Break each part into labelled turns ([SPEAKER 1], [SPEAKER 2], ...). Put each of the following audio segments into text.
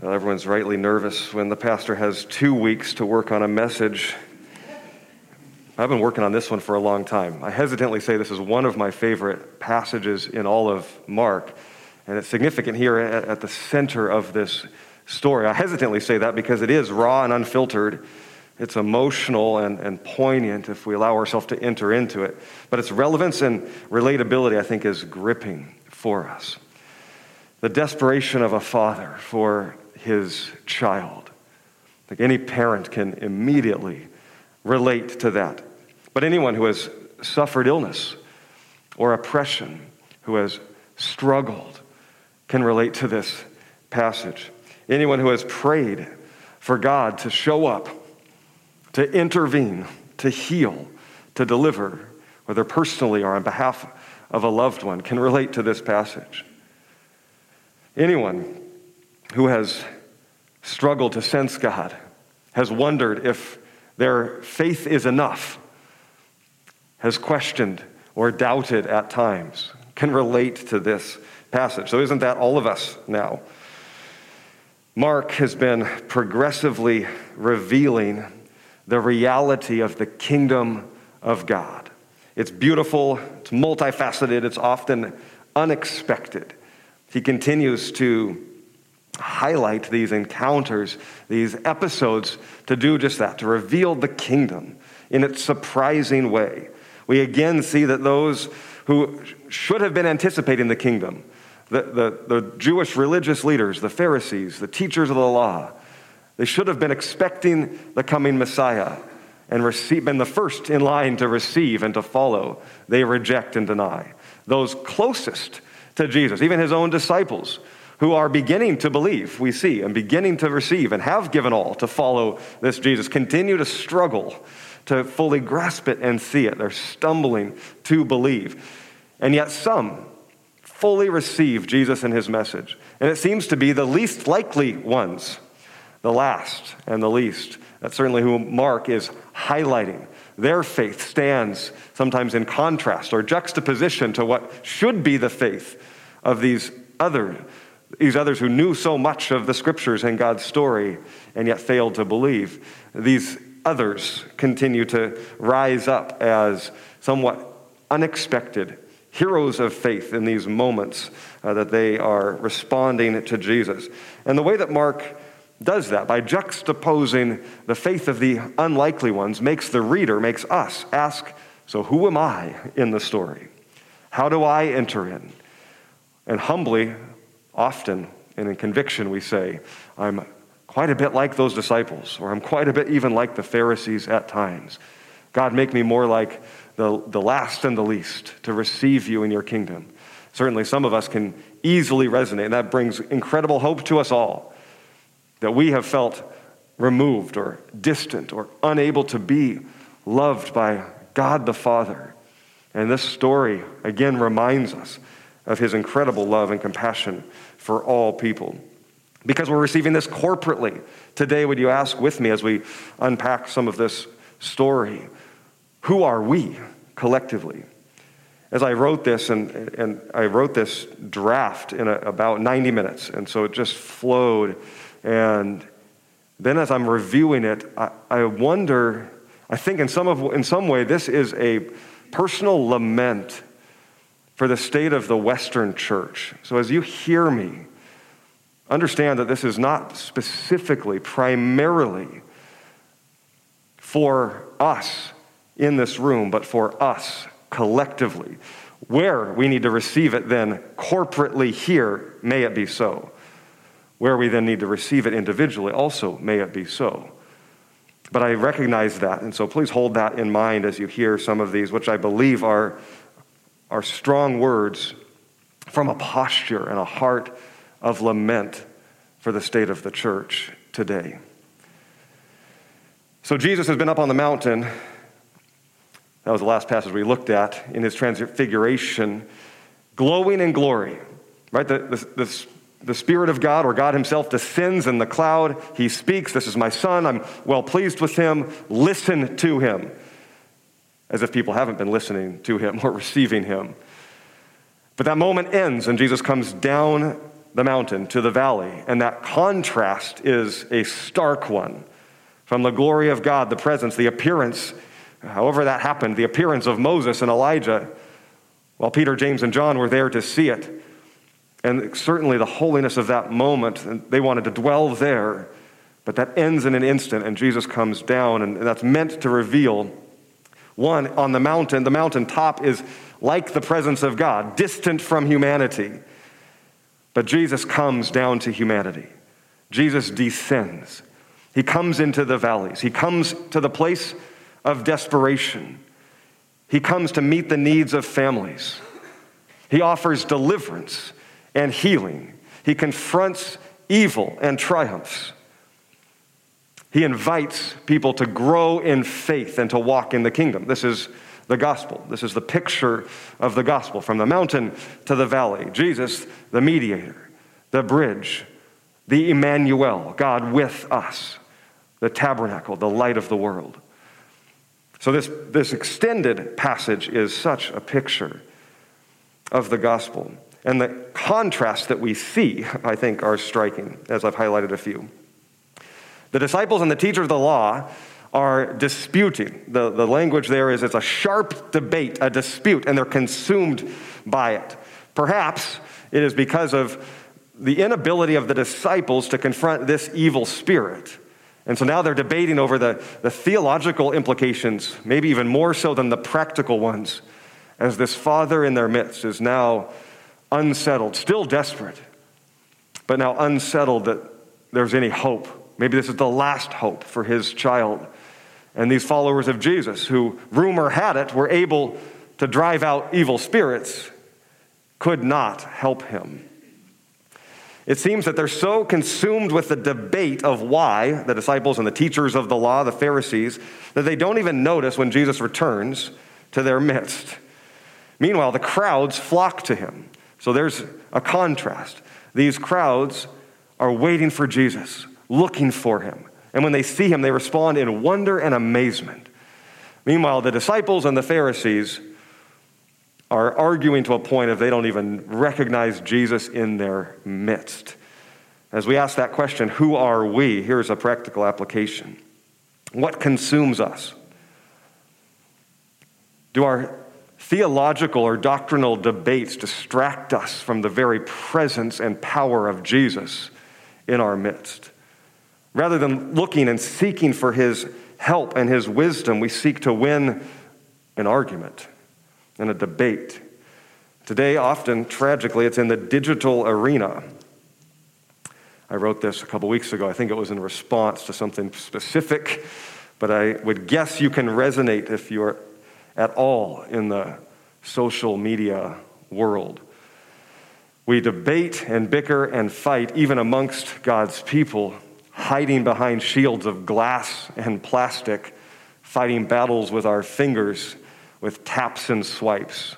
[SPEAKER 1] Well, everyone's rightly nervous when the pastor has two weeks to work on a message. I've been working on this one for a long time. I hesitantly say this is one of my favorite passages in all of Mark, and it's significant here at, at the center of this story. I hesitantly say that because it is raw and unfiltered. It's emotional and, and poignant if we allow ourselves to enter into it. But its relevance and relatability, I think, is gripping for us. The desperation of a father for his child. Like any parent can immediately relate to that. But anyone who has suffered illness or oppression, who has struggled, can relate to this passage. Anyone who has prayed for God to show up, to intervene, to heal, to deliver, whether personally or on behalf of a loved one, can relate to this passage. Anyone who has struggled to sense God, has wondered if their faith is enough, has questioned or doubted at times, can relate to this passage. So, isn't that all of us now? Mark has been progressively revealing the reality of the kingdom of God. It's beautiful, it's multifaceted, it's often unexpected. He continues to highlight these encounters, these episodes, to do just that, to reveal the kingdom in its surprising way. We again see that those who should have been anticipating the kingdom, the, the, the Jewish religious leaders, the Pharisees, the teachers of the law, they should have been expecting the coming Messiah and receive, been the first in line to receive and to follow. They reject and deny. Those closest to Jesus, even his own disciples, who are beginning to believe, we see, and beginning to receive and have given all to follow this Jesus, continue to struggle to fully grasp it and see it. They're stumbling to believe. And yet, some fully receive Jesus and his message. And it seems to be the least likely ones, the last and the least. That's certainly who Mark is highlighting. Their faith stands sometimes in contrast or juxtaposition to what should be the faith of these other these others who knew so much of the scriptures and God's story and yet failed to believe. These others continue to rise up as somewhat unexpected heroes of faith in these moments uh, that they are responding to Jesus. And the way that Mark does that by juxtaposing the faith of the unlikely ones makes the reader, makes us ask, so who am I in the story? How do I enter in? And humbly Often, and in conviction, we say, I'm quite a bit like those disciples, or I'm quite a bit even like the Pharisees at times. God, make me more like the, the last and the least to receive you in your kingdom. Certainly, some of us can easily resonate, and that brings incredible hope to us all that we have felt removed or distant or unable to be loved by God the Father. And this story, again, reminds us of his incredible love and compassion for all people. Because we're receiving this corporately. Today, would you ask with me as we unpack some of this story, who are we collectively? As I wrote this, and, and I wrote this draft in a, about 90 minutes, and so it just flowed. And then as I'm reviewing it, I, I wonder, I think in some, of, in some way, this is a personal lament for the state of the Western church. So as you hear me, understand that this is not specifically, primarily for us in this room, but for us collectively. Where we need to receive it then corporately here, may it be so. Where we then need to receive it individually, also may it be so. But I recognize that, and so please hold that in mind as you hear some of these, which I believe are are strong words from a posture and a heart of lament for the state of the church today. So, Jesus has been up on the mountain. That was the last passage we looked at in his transfiguration, glowing in glory. Right? The, the, the, the Spirit of God, or God Himself, descends in the cloud. He speaks, This is my Son. I'm well pleased with Him. Listen to Him as if people haven't been listening to him or receiving him. But that moment ends, and Jesus comes down the mountain to the valley, and that contrast is a stark one. From the glory of God, the presence, the appearance, however that happened, the appearance of Moses and Elijah, while Peter, James, and John were there to see it. And certainly the holiness of that moment, they wanted to dwell there, but that ends in an instant, and Jesus comes down, and that's meant to reveal one, on the mountain, the mountain top is like the presence of God, distant from humanity. But Jesus comes down to humanity. Jesus descends. He comes into the valleys. He comes to the place of desperation. He comes to meet the needs of families. He offers deliverance and healing. He confronts evil and triumphs. He invites people to grow in faith and to walk in the kingdom. This is the gospel. This is the picture of the gospel from the mountain to the valley. Jesus, the mediator, the bridge, the Emmanuel, God with us, the tabernacle, the light of the world. So, this, this extended passage is such a picture of the gospel. And the contrasts that we see, I think, are striking, as I've highlighted a few. The disciples and the teacher of the law are disputing. The, the language there is it's a sharp debate, a dispute, and they're consumed by it. Perhaps it is because of the inability of the disciples to confront this evil spirit. And so now they're debating over the, the theological implications, maybe even more so than the practical ones, as this father in their midst is now unsettled, still desperate, but now unsettled that there's any hope. Maybe this is the last hope for his child. And these followers of Jesus, who rumor had it were able to drive out evil spirits, could not help him. It seems that they're so consumed with the debate of why, the disciples and the teachers of the law, the Pharisees, that they don't even notice when Jesus returns to their midst. Meanwhile, the crowds flock to him. So there's a contrast. These crowds are waiting for Jesus, looking for him. And when they see him, they respond in wonder and amazement. Meanwhile, the disciples and the Pharisees are arguing to a point of they don't even recognize Jesus in their midst. As we ask that question, who are we? Here's a practical application. What consumes us? Do our theological or doctrinal debates distract us from the very presence and power of Jesus in our midst? Rather than looking and seeking for his help and his wisdom, we seek to win an argument and a debate. Today, often, tragically, it's in the digital arena. I wrote this a couple weeks ago. I think it was in response to something specific, but I would guess you can resonate if you're at all in the social media world. We debate and bicker and fight even amongst God's people hiding behind shields of glass and plastic, fighting battles with our fingers with taps and swipes.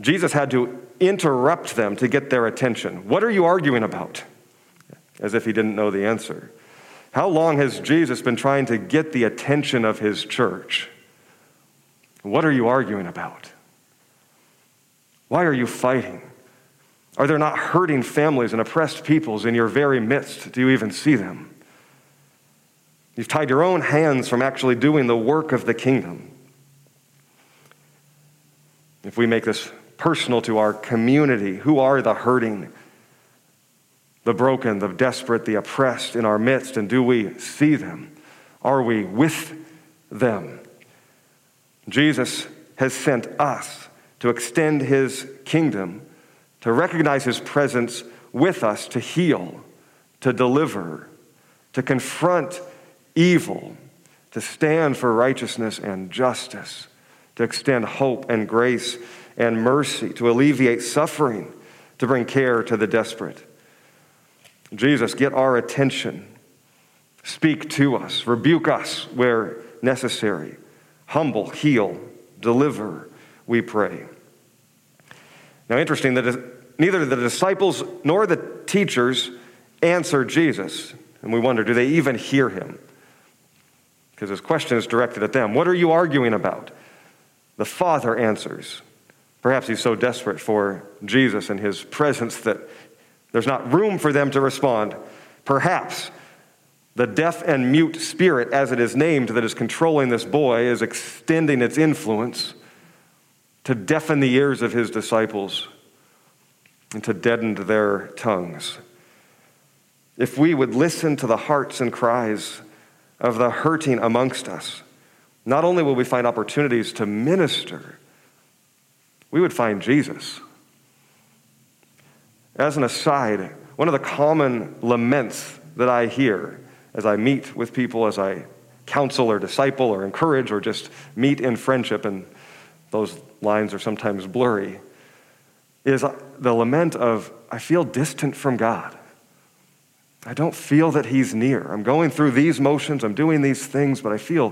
[SPEAKER 1] Jesus had to interrupt them to get their attention. What are you arguing about? As if he didn't know the answer. How long has Jesus been trying to get the attention of his church? What are you arguing about? Why are you fighting? Are there not hurting families and oppressed peoples in your very midst? Do you even see them? You've tied your own hands from actually doing the work of the kingdom. If we make this personal to our community, who are the hurting, the broken, the desperate, the oppressed in our midst, and do we see them? Are we with them? Jesus has sent us to extend his kingdom to recognize his presence with us, to heal, to deliver, to confront evil, to stand for righteousness and justice, to extend hope and grace and mercy, to alleviate suffering, to bring care to the desperate. Jesus, get our attention. Speak to us, rebuke us where necessary, humble, heal, deliver, we pray. Now, interesting that neither the disciples nor the teachers answer Jesus. And we wonder, do they even hear him? Because his question is directed at them. What are you arguing about? The Father answers, Perhaps he's so desperate for Jesus and his presence that there's not room for them to respond. Perhaps the deaf and mute spirit, as it is named, that is controlling this boy, is extending its influence to deafen the ears of his disciples and to deaden their tongues. If we would listen to the hearts and cries of the hurting amongst us, not only will we find opportunities to minister, we would find Jesus. As an aside, one of the common laments that I hear as I meet with people, as I counsel or disciple or encourage or just meet in friendship, and those lines are sometimes blurry, is the lament of, I feel distant from God. I don't feel that He's near. I'm going through these motions, I'm doing these things, but I feel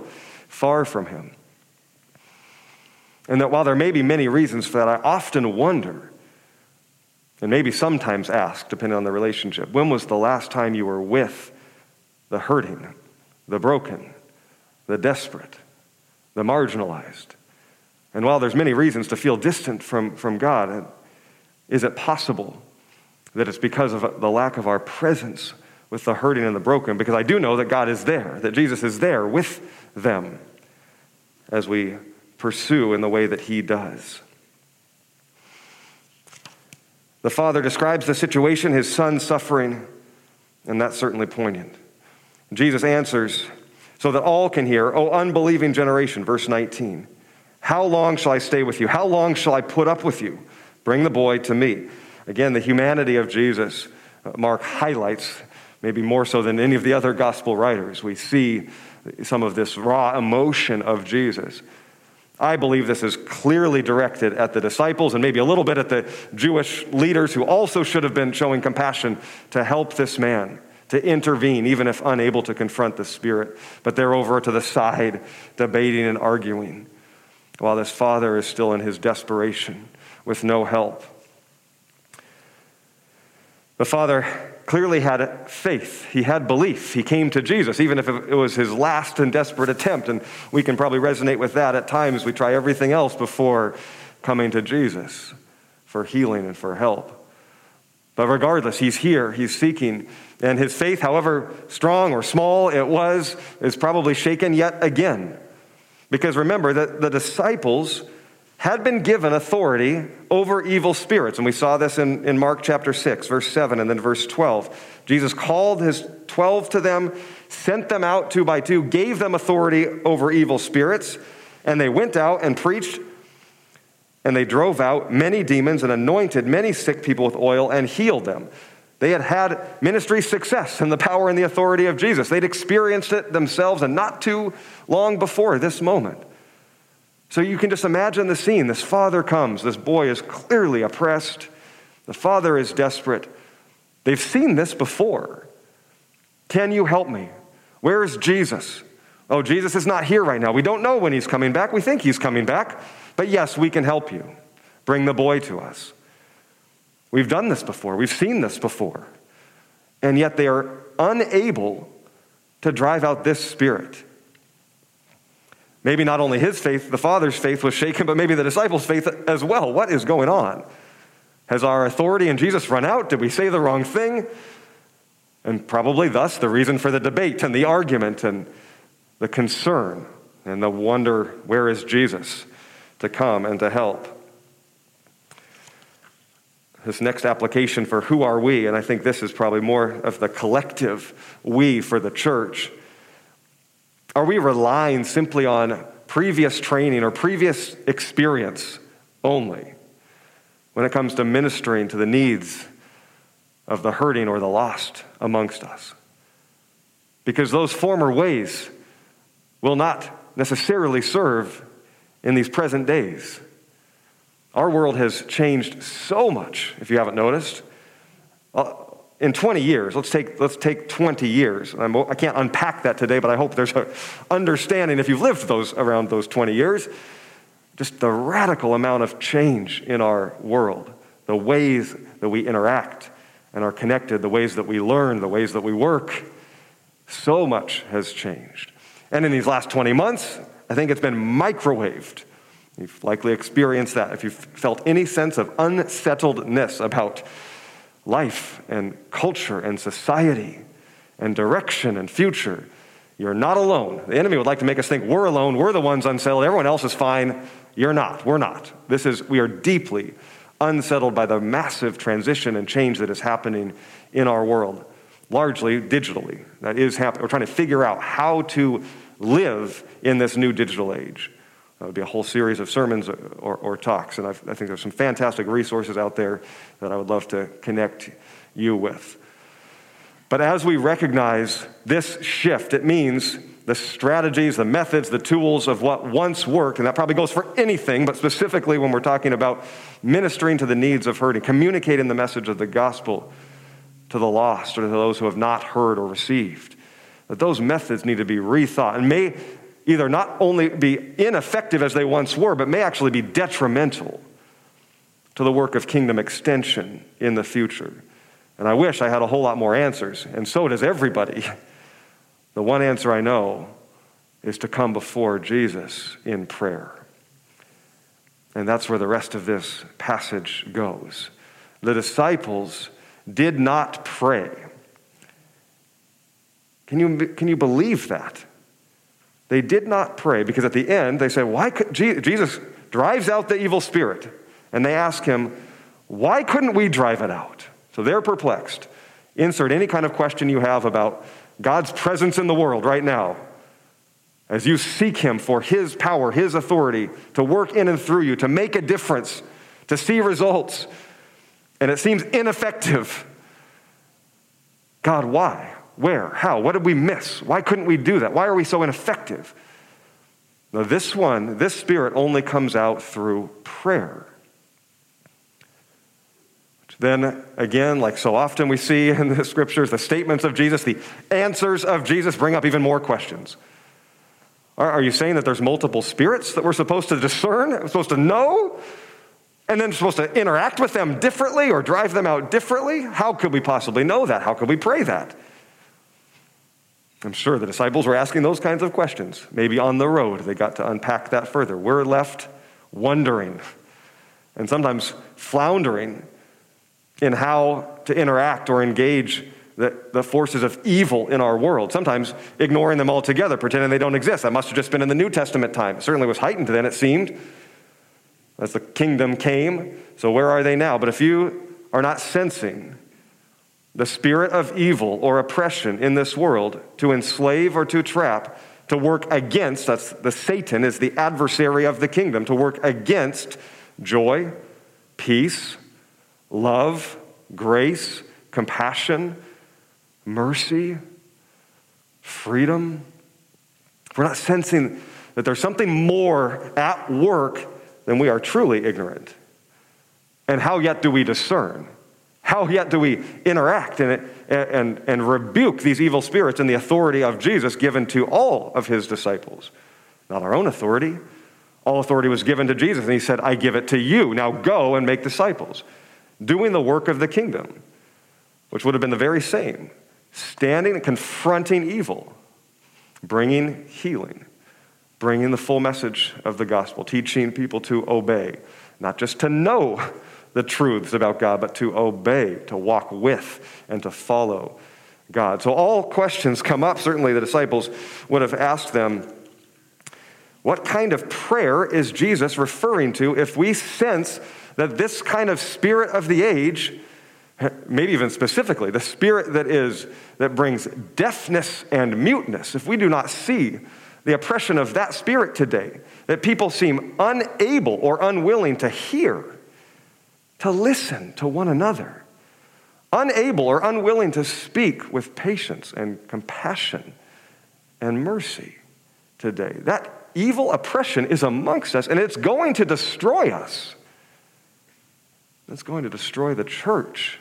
[SPEAKER 1] far from Him. And that while there may be many reasons for that, I often wonder, and maybe sometimes ask, depending on the relationship, when was the last time you were with the hurting, the broken, the desperate, the marginalized? And while there's many reasons to feel distant from, from God, is it possible that it's because of the lack of our presence with the hurting and the broken? Because I do know that God is there, that Jesus is there with them as we pursue in the way that he does. The father describes the situation, his son suffering, and that's certainly poignant. Jesus answers, so that all can hear, O unbelieving generation, verse 19. How long shall I stay with you? How long shall I put up with you? Bring the boy to me. Again, the humanity of Jesus, uh, Mark highlights, maybe more so than any of the other gospel writers. We see some of this raw emotion of Jesus. I believe this is clearly directed at the disciples and maybe a little bit at the Jewish leaders who also should have been showing compassion to help this man, to intervene, even if unable to confront the Spirit. But they're over to the side, debating and arguing, while this father is still in his desperation with no help. The father clearly had faith. He had belief. He came to Jesus, even if it was his last and desperate attempt. And we can probably resonate with that at times. We try everything else before coming to Jesus for healing and for help. But regardless, he's here, he's seeking. And his faith, however strong or small it was, is probably shaken yet again. Because remember that the disciples had been given authority over evil spirits. And we saw this in, in Mark chapter 6, verse 7, and then verse 12. Jesus called his 12 to them, sent them out two by two, gave them authority over evil spirits, and they went out and preached, and they drove out many demons and anointed many sick people with oil and healed them. They had had ministry success in the power and the authority of Jesus. They'd experienced it themselves, and not too long before this moment. So you can just imagine the scene. This father comes. This boy is clearly oppressed. The father is desperate. They've seen this before. Can you help me? Where is Jesus? Oh, Jesus is not here right now. We don't know when he's coming back. We think he's coming back. But yes, we can help you. Bring the boy to us. We've done this before. We've seen this before. And yet they are unable to drive out this spirit. Maybe not only his faith, the Father's faith was shaken, but maybe the disciples' faith as well. What is going on? Has our authority in Jesus run out? Did we say the wrong thing? And probably thus the reason for the debate and the argument and the concern and the wonder where is Jesus to come and to help? This next application for who are we, and I think this is probably more of the collective we for the church are we relying simply on previous training or previous experience only when it comes to ministering to the needs of the hurting or the lost amongst us? Because those former ways will not necessarily serve in these present days. Our world has changed so much, if you haven't noticed. Uh, in 20 years, let's take, let's take 20 years. I'm, I can not unpack that today, but I hope there's an understanding if you've lived those, around those 20 years, just the radical amount of change in our world, the ways that we interact and are connected, the ways that we learn, the ways that we work. So much has changed. And in these last 20 months, I think it's been microwaved You've likely experienced that. If you've felt any sense of unsettledness about life and culture and society and direction and future, you're not alone. The enemy would like to make us think we're alone, we're the ones unsettled, everyone else is fine. You're not. We're not. This is we are deeply unsettled by the massive transition and change that is happening in our world, largely digitally. That is happening. We're trying to figure out how to live in this new digital age. That would be a whole series of sermons or, or talks, and I've, i think there's some fantastic resources out there that I would love to connect you with. But as we recognize this shift, it means the strategies, the methods, the tools of what once worked, and that probably goes for anything, but specifically when we're talking about ministering to the needs of hurting, communicating the message of the gospel to the lost or to those who have not heard or received, that those methods need to be rethought and may either not only be ineffective as they once were, but may actually be detrimental to the work of kingdom extension in the future. And I wish I had a whole lot more answers, and so does everybody. The one answer I know is to come before Jesus in prayer. And that's where the rest of this passage goes. The disciples did not pray. Can you, can you believe that? They did not pray because at the end they said, Why could Jesus drives out the evil spirit? And they ask him, Why couldn't we drive it out? So they're perplexed. Insert any kind of question you have about God's presence in the world right now, as you seek Him for His power, His authority to work in and through you, to make a difference, to see results, and it seems ineffective. God, why? Where? How? What did we miss? Why couldn't we do that? Why are we so ineffective? Now, this one, this spirit only comes out through prayer. Then again, like so often we see in the scriptures, the statements of Jesus, the answers of Jesus bring up even more questions. Are, you saying that there's multiple spirits that we're supposed to discern, supposed to know, and then supposed to interact with them differently or drive them out differently? How could we possibly know that? How could we pray that? I'm sure the disciples were asking those kinds of questions. Maybe on the road they got to unpack that further. We're left wondering and sometimes floundering in how to interact or engage the, the forces of evil in our world, sometimes ignoring them altogether, pretending they don't exist. That must have just been in the New Testament time. It certainly was heightened then, it seemed, as the kingdom came. So, where are they now? But if you are not sensing the spirit of evil or oppression in this world to enslave or to trap, to work against, that's the Satan is the adversary of the kingdom, to work against joy, peace, love, grace, compassion, mercy, freedom. We're not sensing that there's something more at work than we are truly ignorant. And how yet do we discern? How yet do we interact and, and, and rebuke these evil spirits in the authority of Jesus given to all of his disciples? Not our own authority. All authority was given to Jesus, and he said, I give it to you. Now go and make disciples doing the work of the kingdom, which would have been the very same standing and confronting evil, bringing healing, bringing the full message of the gospel, teaching people to obey, not just to know the truths about God, but to obey, to walk with, and to follow God. So all questions come up. Certainly the disciples would have asked them, what kind of prayer is Jesus referring to if we sense that this kind of spirit of the age, maybe even specifically, the spirit that is that brings deafness and muteness, if we do not see the oppression of that spirit today, that people seem unable or unwilling to hear, to listen to one another, unable or unwilling to speak with patience and compassion and mercy today. That evil oppression is amongst us and it's going to destroy us. It's going to destroy the church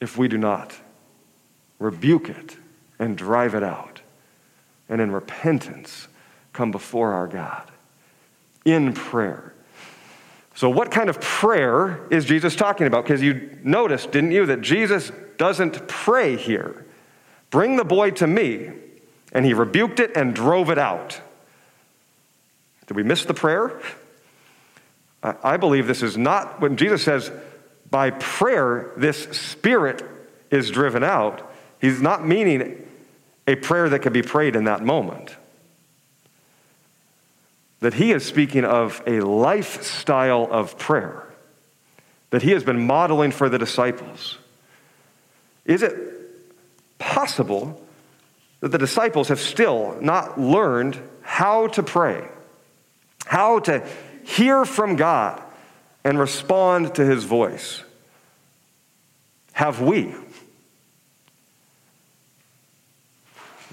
[SPEAKER 1] if we do not rebuke it and drive it out and in repentance come before our God in prayer. So, what kind of prayer is Jesus talking about? Because you noticed, didn't you, that Jesus doesn't pray here. Bring the boy to me. And he rebuked it and drove it out. Did we miss the prayer? I believe this is not when Jesus says, by prayer, this spirit is driven out. He's not meaning a prayer that can be prayed in that moment. That he is speaking of a lifestyle of prayer that he has been modeling for the disciples. Is it possible that the disciples have still not learned how to pray, how to hear from God and respond to his voice? Have we?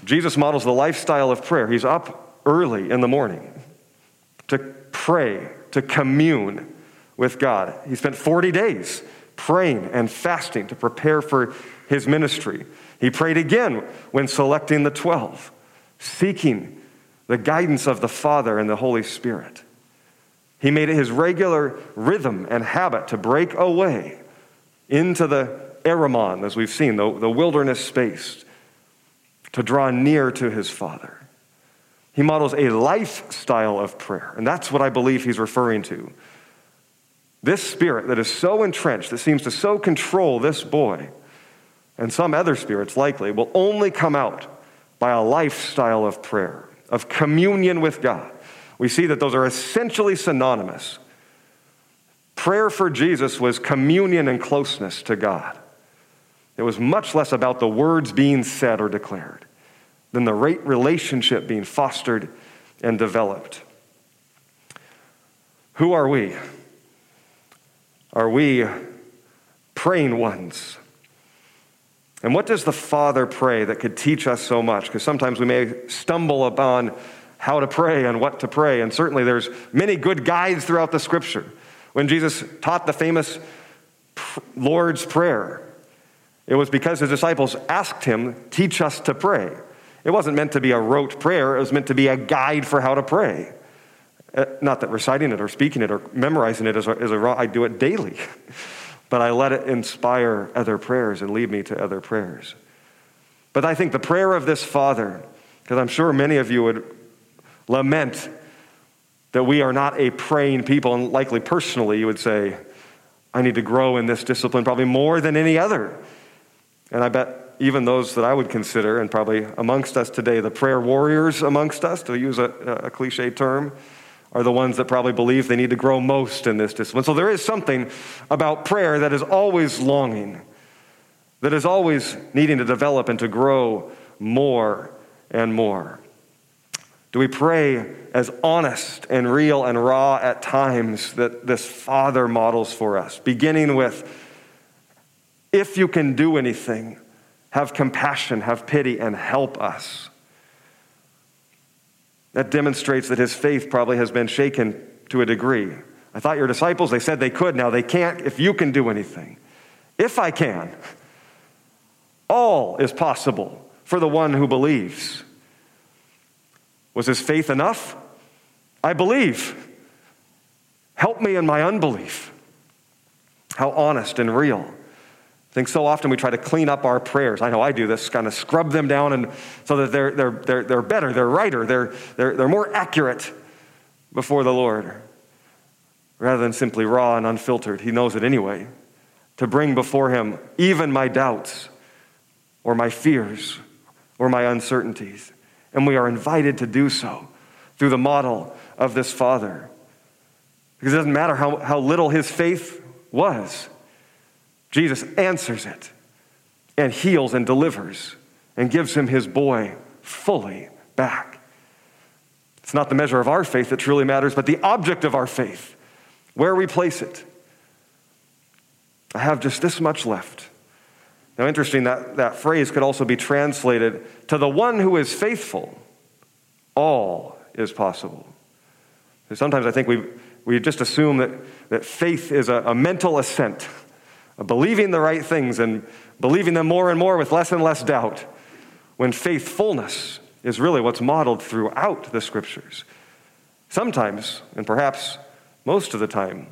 [SPEAKER 1] Jesus models the lifestyle of prayer. He's up early in the morning to pray, to commune with God. He spent 40 days praying and fasting to prepare for his ministry. He prayed again when selecting the 12, seeking the guidance of the Father and the Holy Spirit. He made it his regular rhythm and habit to break away into the Eremon, as we've seen, the, the wilderness space, to draw near to his Father. He models a lifestyle of prayer, and that's what I believe he's referring to. This spirit that is so entrenched, that seems to so control this boy, and some other spirits likely, will only come out by a lifestyle of prayer, of communion with God. We see that those are essentially synonymous. Prayer for Jesus was communion and closeness to God. It was much less about the words being said or declared than the right relationship being fostered and developed. Who are we? Are we praying ones? And what does the Father pray that could teach us so much? Because sometimes we may stumble upon how to pray and what to pray. And certainly there's many good guides throughout the scripture. When Jesus taught the famous Lord's Prayer, it was because his disciples asked him, Teach us to pray. It wasn't meant to be a rote prayer, it was meant to be a guide for how to pray. Uh, not that reciting it or speaking it or memorizing it is a, is I do it daily. but I let it inspire other prayers and lead me to other prayers. But I think the prayer of this Father, because I'm sure many of you would lament that we are not a praying people, and likely personally you would say, I need to grow in this discipline probably more than any other. And I bet even those that I would consider, and probably amongst us today, the prayer warriors amongst us, to use a, a cliche term, are the ones that probably believe they need to grow most in this discipline. So there is something about prayer that is always longing, that is always needing to develop and to grow more and more. Do we pray as honest and real and raw at times that this Father models for us, beginning with, if you can do anything, have compassion, have pity, and help us? That demonstrates that his faith probably has been shaken to a degree. I thought your disciples, they said they could, now they can't if you can do anything. If I can, all is possible for the one who believes. Was his faith enough? I believe. Help me in my unbelief. How honest and real. I think so often we try to clean up our prayers. I know I do this, kind of scrub them down and so that they're, they're, they're, they're better, they're righter, they're, they're, they're more accurate before the Lord. Rather than simply raw and unfiltered. He knows it anyway. To bring before Him even my doubts or my fears or my uncertainties. And we are invited to do so through the model of this Father. Because it doesn't matter how, how little his faith was. Jesus answers it and heals and delivers and gives him his boy fully back. It's not the measure of our faith that truly matters, but the object of our faith, where we place it. I have just this much left. Now, interesting, that, that phrase could also be translated to the one who is faithful, all is possible. Sometimes I think we, we just assume that, that faith is a, a mental assent believing the right things and believing them more and more with less and less doubt, when faithfulness is really what's modeled throughout the scriptures. Sometimes, and perhaps most of the time,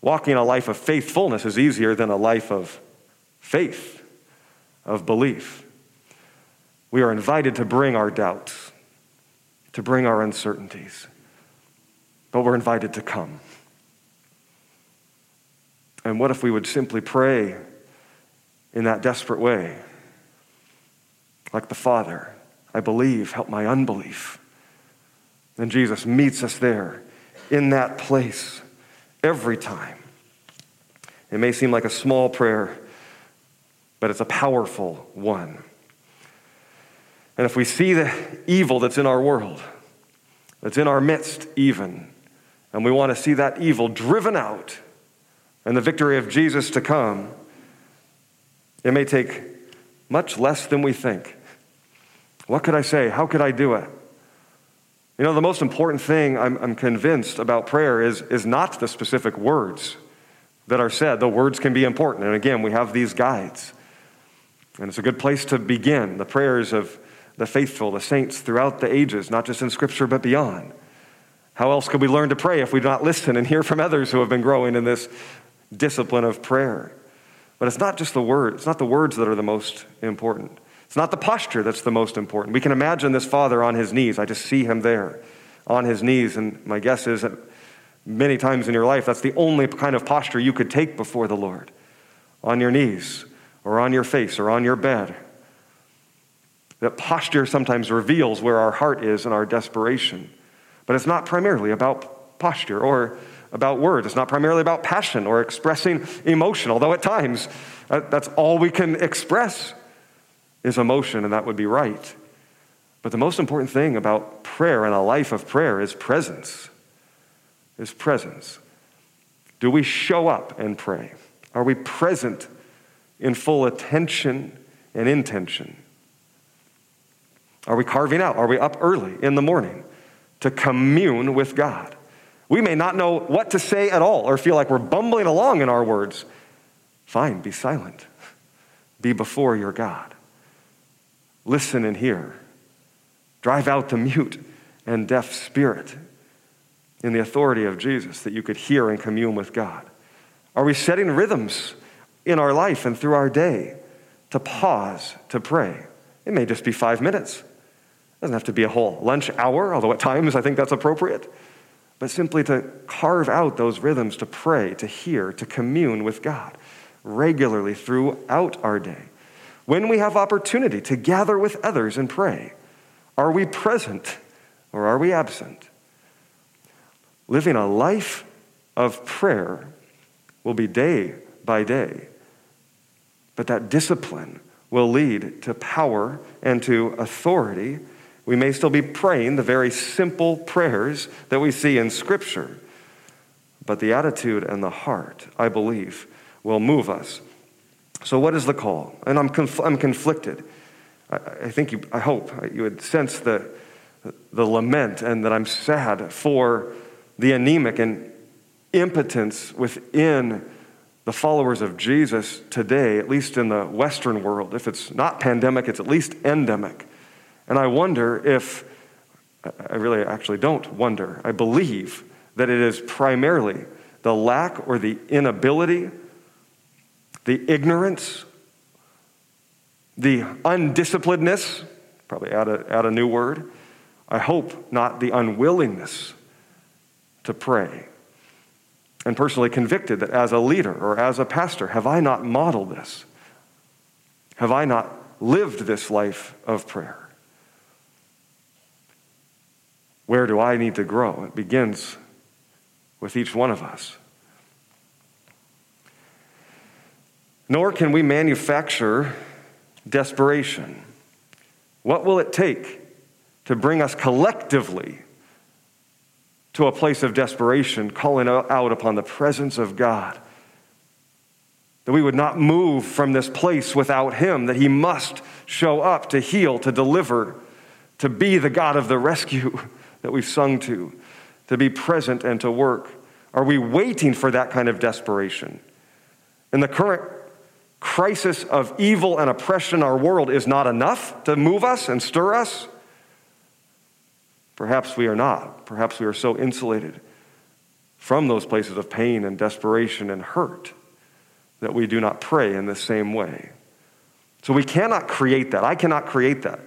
[SPEAKER 1] walking a life of faithfulness is easier than a life of faith, of belief. We are invited to bring our doubts, to bring our uncertainties, but we're invited to come. And what if we would simply pray in that desperate way? Like the Father, I believe, help my unbelief. And Jesus meets us there in that place every time. It may seem like a small prayer, but it's a powerful one. And if we see the evil that's in our world, that's in our midst, even, and we want to see that evil driven out and the victory of Jesus to come, it may take much less than we think. What could I say? How could I do it? You know, the most important thing I'm, I'm, convinced about prayer is, is not the specific words that are said. The words can be important. And again, we have these guides. And it's a good place to begin the prayers of the faithful, the saints throughout the ages, not just in Scripture, but beyond. How else could we learn to pray if we do not listen and hear from others who have been growing in this discipline of prayer? But it's not just the word, it's not the words that are the most important. It's not the posture that's the most important. We can imagine this father on his knees. I just see him there on his knees. And my guess is that many times in your life, that's the only kind of posture you could take before the Lord on your knees or on your face or on your bed. That posture sometimes reveals where our heart is in our desperation. But it's not primarily about posture or about words. It's not primarily about passion or expressing emotion, although at times that's all we can express is emotion, and that would be right. But the most important thing about prayer and a life of prayer is presence. Is presence. Do we show up and pray? Are we present in full attention and intention? Are we carving out? Are we up early in the morning to commune with God? We may not know what to say at all or feel like we're bumbling along in our words. Fine, be silent. Be before your God listen and hear. Drive out the mute and deaf spirit in the authority of Jesus that you could hear and commune with God? Are we setting rhythms in our life and through our day to pause to pray? It may just be five minutes. It doesn't have to be a whole lunch hour, although at times I think that's appropriate. But simply to carve out those rhythms to pray, to hear, to commune with God regularly throughout our day. When we have opportunity to gather with others and pray, are we present or are we absent? Living a life of prayer will be day by day, but that discipline will lead to power and to authority. We may still be praying the very simple prayers that we see in Scripture, but the attitude and the heart, I believe, will move us so, what is the call? And I'm, conf- I'm conflicted. I, I think you, I hope you would sense the, the lament and that I'm sad for the anemic and impotence within the followers of Jesus today, at least in the Western world. If it's not pandemic, it's at least endemic. And I wonder if, I really actually don't wonder, I believe that it is primarily the lack or the inability the ignorance, the undisciplinedness, probably add a, add a new word. I hope not the unwillingness to pray. And personally convicted that as a leader or as a pastor, have I not modeled this? Have I not lived this life of prayer? Where do I need to grow? It begins with each one of us. Nor can we manufacture desperation. What will it take to bring us collectively to a place of desperation, calling out upon the presence of God? That we would not move from this place without Him, that He must show up to heal, to deliver, to be the God of the rescue that we've sung to, to be present and to work. Are we waiting for that kind of desperation? In the current crisis of evil and oppression in our world is not enough to move us and stir us? Perhaps we are not. Perhaps we are so insulated from those places of pain and desperation and hurt that we do not pray in the same way. So we cannot create that. I cannot create that.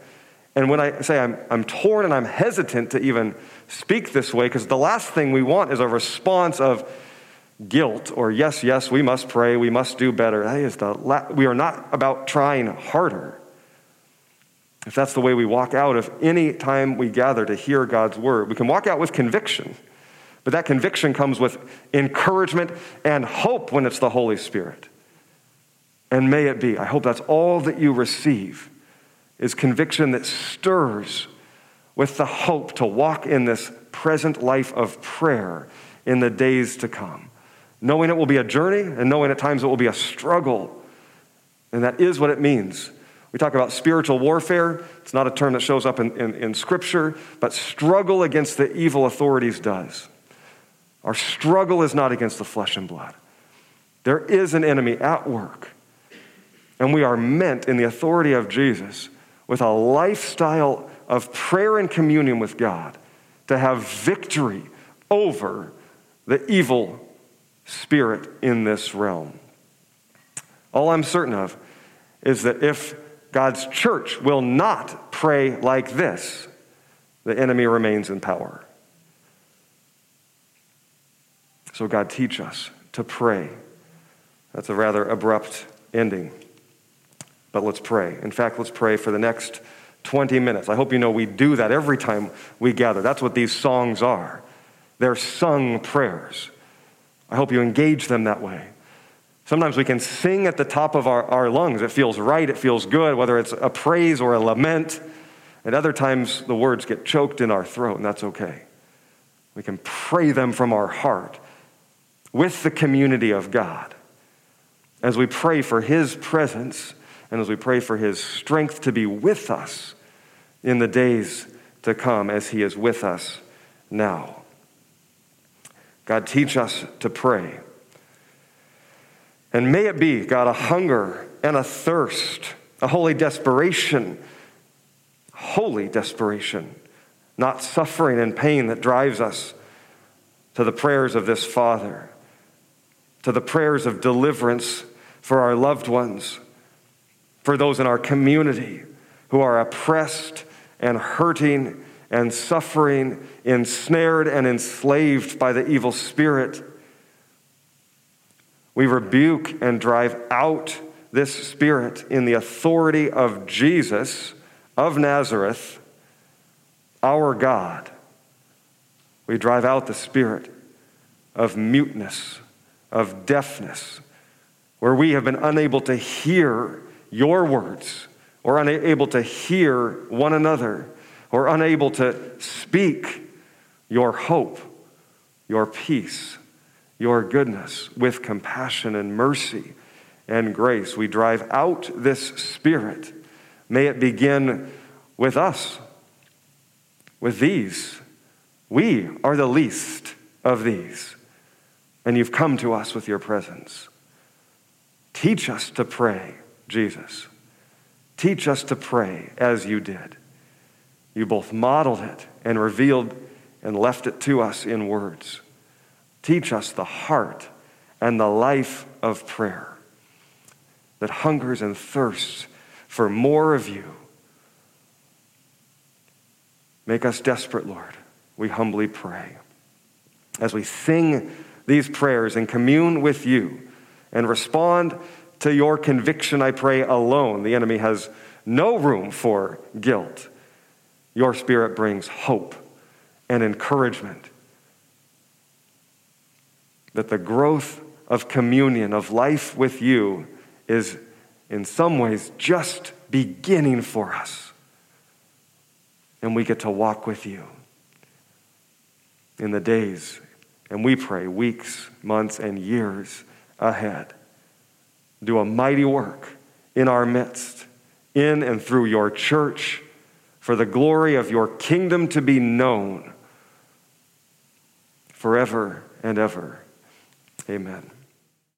[SPEAKER 1] And when I say I'm, I'm torn and I'm hesitant to even speak this way, because the last thing we want is a response of guilt or yes, yes, we must pray, we must do better. That is the la- we are not about trying harder. If that's the way we walk out of any time we gather to hear God's word, we can walk out with conviction. But that conviction comes with encouragement and hope when it's the Holy Spirit. And may it be. I hope that's all that you receive is conviction that stirs with the hope to walk in this present life of prayer in the days to come. Knowing it will be a journey and knowing at times it will be a struggle. And that is what it means. We talk about spiritual warfare. It's not a term that shows up in, in, in Scripture, but struggle against the evil authorities does. Our struggle is not against the flesh and blood. There is an enemy at work. And we are meant in the authority of Jesus with a lifestyle of prayer and communion with God to have victory over the evil spirit in this realm. All I'm certain of is that if God's church will not pray like this, the enemy remains in power. So, God, teach us to pray. That's a rather abrupt ending. But let's pray. In fact, let's pray for the next 20 minutes. I hope you know we do that every time we gather. That's what these songs are. They're sung prayers. I hope you engage them that way. Sometimes we can sing at the top of our, our lungs. It feels right, it feels good, whether it's a praise or a lament. At other times, the words get choked in our throat, and that's okay. We can pray them from our heart with the community of God as we pray for His presence and as we pray for his strength to be with us in the days to come as he is with us now. God, teach us to pray. And may it be, God, a hunger and a thirst, a holy desperation, holy desperation, not suffering and pain that drives us to the prayers of this Father, to the prayers of deliverance for our loved ones for those in our community who are oppressed and hurting and suffering, ensnared and enslaved by the evil spirit. We rebuke and drive out this spirit in the authority of Jesus of Nazareth, our God. We drive out the spirit of muteness, of deafness, where we have been unable to hear your words, or unable to hear one another, or unable to speak your hope, your peace, your goodness with compassion and mercy and grace. We drive out this spirit. May it begin with us, with these. We are the least of these, and you've come to us with your presence. Teach us to pray Jesus. Teach us to pray as you did. You both modeled it and revealed and left it to us in words. Teach us the heart and the life of prayer that hungers and thirsts for more of you. Make us desperate, Lord. We humbly pray. As we sing these prayers and commune with you and respond to your conviction, I pray, alone. The enemy has no room for guilt. Your spirit brings hope and encouragement. That the growth of communion, of life with you, is in some ways just beginning for us. And we get to walk with you in the days, and we pray weeks, months, and years ahead do a mighty work in our midst, in and through your church, for the glory of your kingdom to be known forever and ever. Amen.